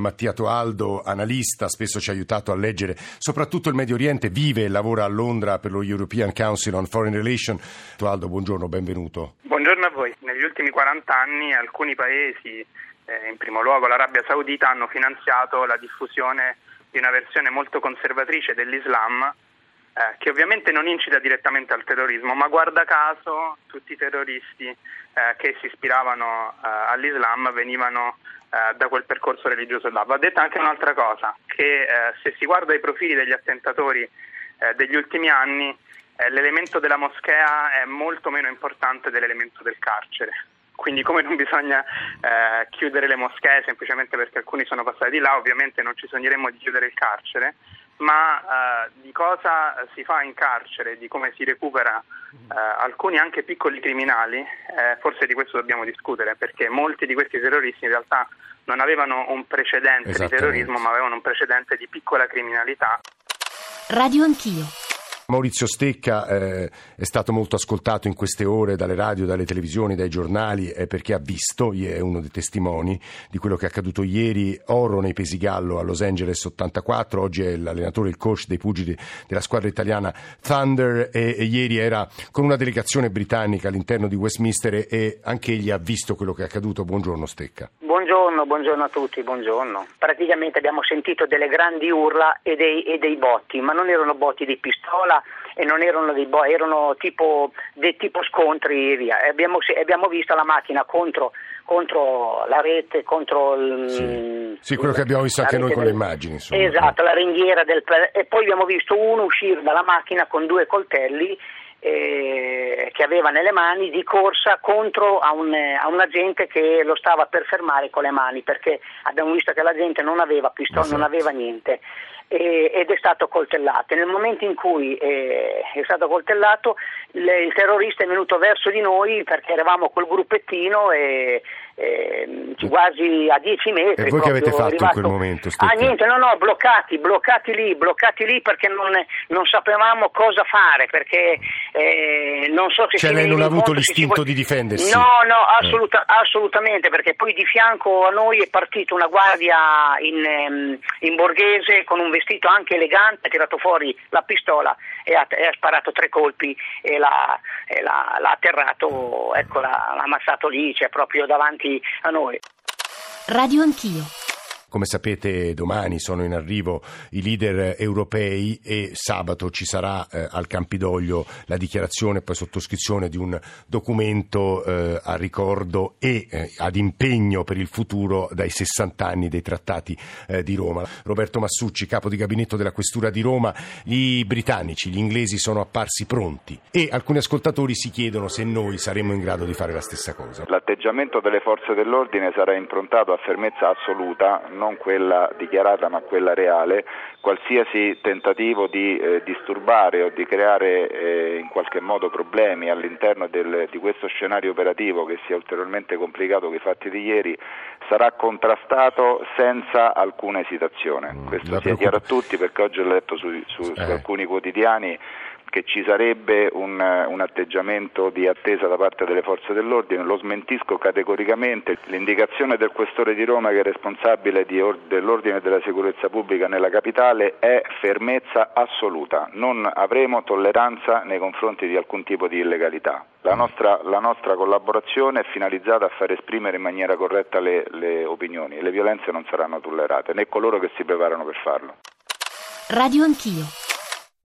Mattia Toaldo, analista, spesso ci ha aiutato a leggere soprattutto il Medio Oriente, vive e lavora a Londra per lo European Council on Foreign Relations. Toaldo, buongiorno, benvenuto. Buongiorno a voi. Negli ultimi 40 anni alcuni paesi, eh, in primo luogo l'Arabia Saudita, hanno finanziato la diffusione di una versione molto conservatrice dell'Islam eh, che ovviamente non incita direttamente al terrorismo, ma guarda caso tutti i terroristi eh, che si ispiravano eh, all'Islam venivano da quel percorso religioso là. Va detta anche un'altra cosa, che eh, se si guarda i profili degli attentatori eh, degli ultimi anni, eh, l'elemento della moschea è molto meno importante dell'elemento del carcere. Quindi come non bisogna eh, chiudere le moschee semplicemente perché alcuni sono passati di là, ovviamente non ci sogneremo di chiudere il carcere, ma eh, di cosa si fa in carcere, di come si recupera eh, alcuni anche piccoli criminali, eh, forse di questo dobbiamo discutere, perché molti di questi terroristi in realtà non avevano un precedente di terrorismo, ma avevano un precedente di piccola criminalità. Radio Anch'io. Maurizio Stecca eh, è stato molto ascoltato in queste ore dalle radio, dalle televisioni, dai giornali eh, perché ha visto, è uno dei testimoni di quello che è accaduto ieri, oro nei pesi gallo a Los Angeles 84, oggi è l'allenatore, il coach dei pugili della squadra italiana Thunder e, e ieri era con una delegazione britannica all'interno di Westminster e, e anche egli ha visto quello che è accaduto. Buongiorno Stecca. Buongiorno, buongiorno a tutti, buongiorno. Praticamente abbiamo sentito delle grandi urla e dei, e dei botti, ma non erano botti di pistola e non erano dei botti, erano tipo, dei tipo scontri e via. Abbiamo, abbiamo visto la macchina contro, contro, la rete, contro il... Sì, sì quello che abbiamo visto anche noi con del... le immagini. Insomma. Esatto, la ringhiera del... e poi abbiamo visto uno uscire dalla macchina con due coltelli eh, che aveva nelle mani di corsa contro a un, a un, agente che lo stava per fermare con le mani perché abbiamo visto che la gente non aveva pistola, esatto. non aveva niente eh, ed è stato coltellato. Nel momento in cui eh, è stato coltellato il, il, terrorista è venuto verso di noi perché eravamo col gruppettino e eh, quasi a 10 metri. E voi che avete fatto arrivato... in quel momento? Ah niente, no, no, bloccati, bloccati lì, bloccati lì perché non, non sapevamo cosa fare, perché eh, non so se... Cioè lei non ha avuto l'istinto di difendersi? No, no, assoluta, eh. assolutamente, perché poi di fianco a noi è partita una guardia in, ehm, in borghese con un vestito anche elegante, ha tirato fuori la pistola e ha, e ha sparato tre colpi e l'ha, e l'ha, l'ha atterrato, ecco, l'ha, l'ha ammazzato lì, cioè proprio davanti davanti a noi. Radio Anch'io. Come sapete domani sono in arrivo i leader europei e sabato ci sarà eh, al Campidoglio la dichiarazione e poi sottoscrizione di un documento eh, a ricordo e eh, ad impegno per il futuro dai 60 anni dei trattati eh, di Roma. Roberto Massucci, capo di gabinetto della Questura di Roma, i britannici, gli inglesi sono apparsi pronti e alcuni ascoltatori si chiedono se noi saremmo in grado di fare la stessa cosa. L'atteggiamento delle forze dell'ordine sarà improntato a fermezza assoluta non quella dichiarata ma quella reale, qualsiasi tentativo di eh, disturbare o di creare eh, in qualche modo problemi all'interno del, di questo scenario operativo che sia ulteriormente complicato che i fatti di ieri sarà contrastato senza alcuna esitazione. Mm, Questo sia chiaro a tutti perché oggi ho letto su, su, su eh. alcuni quotidiani che ci sarebbe un, un, atteggiamento di attesa da parte delle forze dell'ordine, lo smentisco categoricamente. L'indicazione del questore di Roma che è responsabile di, dell'ordine e della sicurezza pubblica nella capitale è fermezza assoluta, non avremo tolleranza nei confronti di alcun tipo di illegalità. La nostra, la nostra collaborazione è finalizzata a far esprimere in maniera corretta le, le opinioni e le violenze non saranno tollerate, né coloro che si preparano per farlo. Radio Anch'io